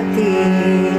worthy.